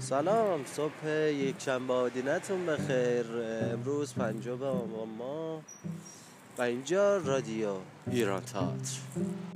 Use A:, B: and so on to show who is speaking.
A: سلام صبح یک شنبه آدینتون بخیر. امروز پنجم آبان ما و اینجا رادیو ایران تاتر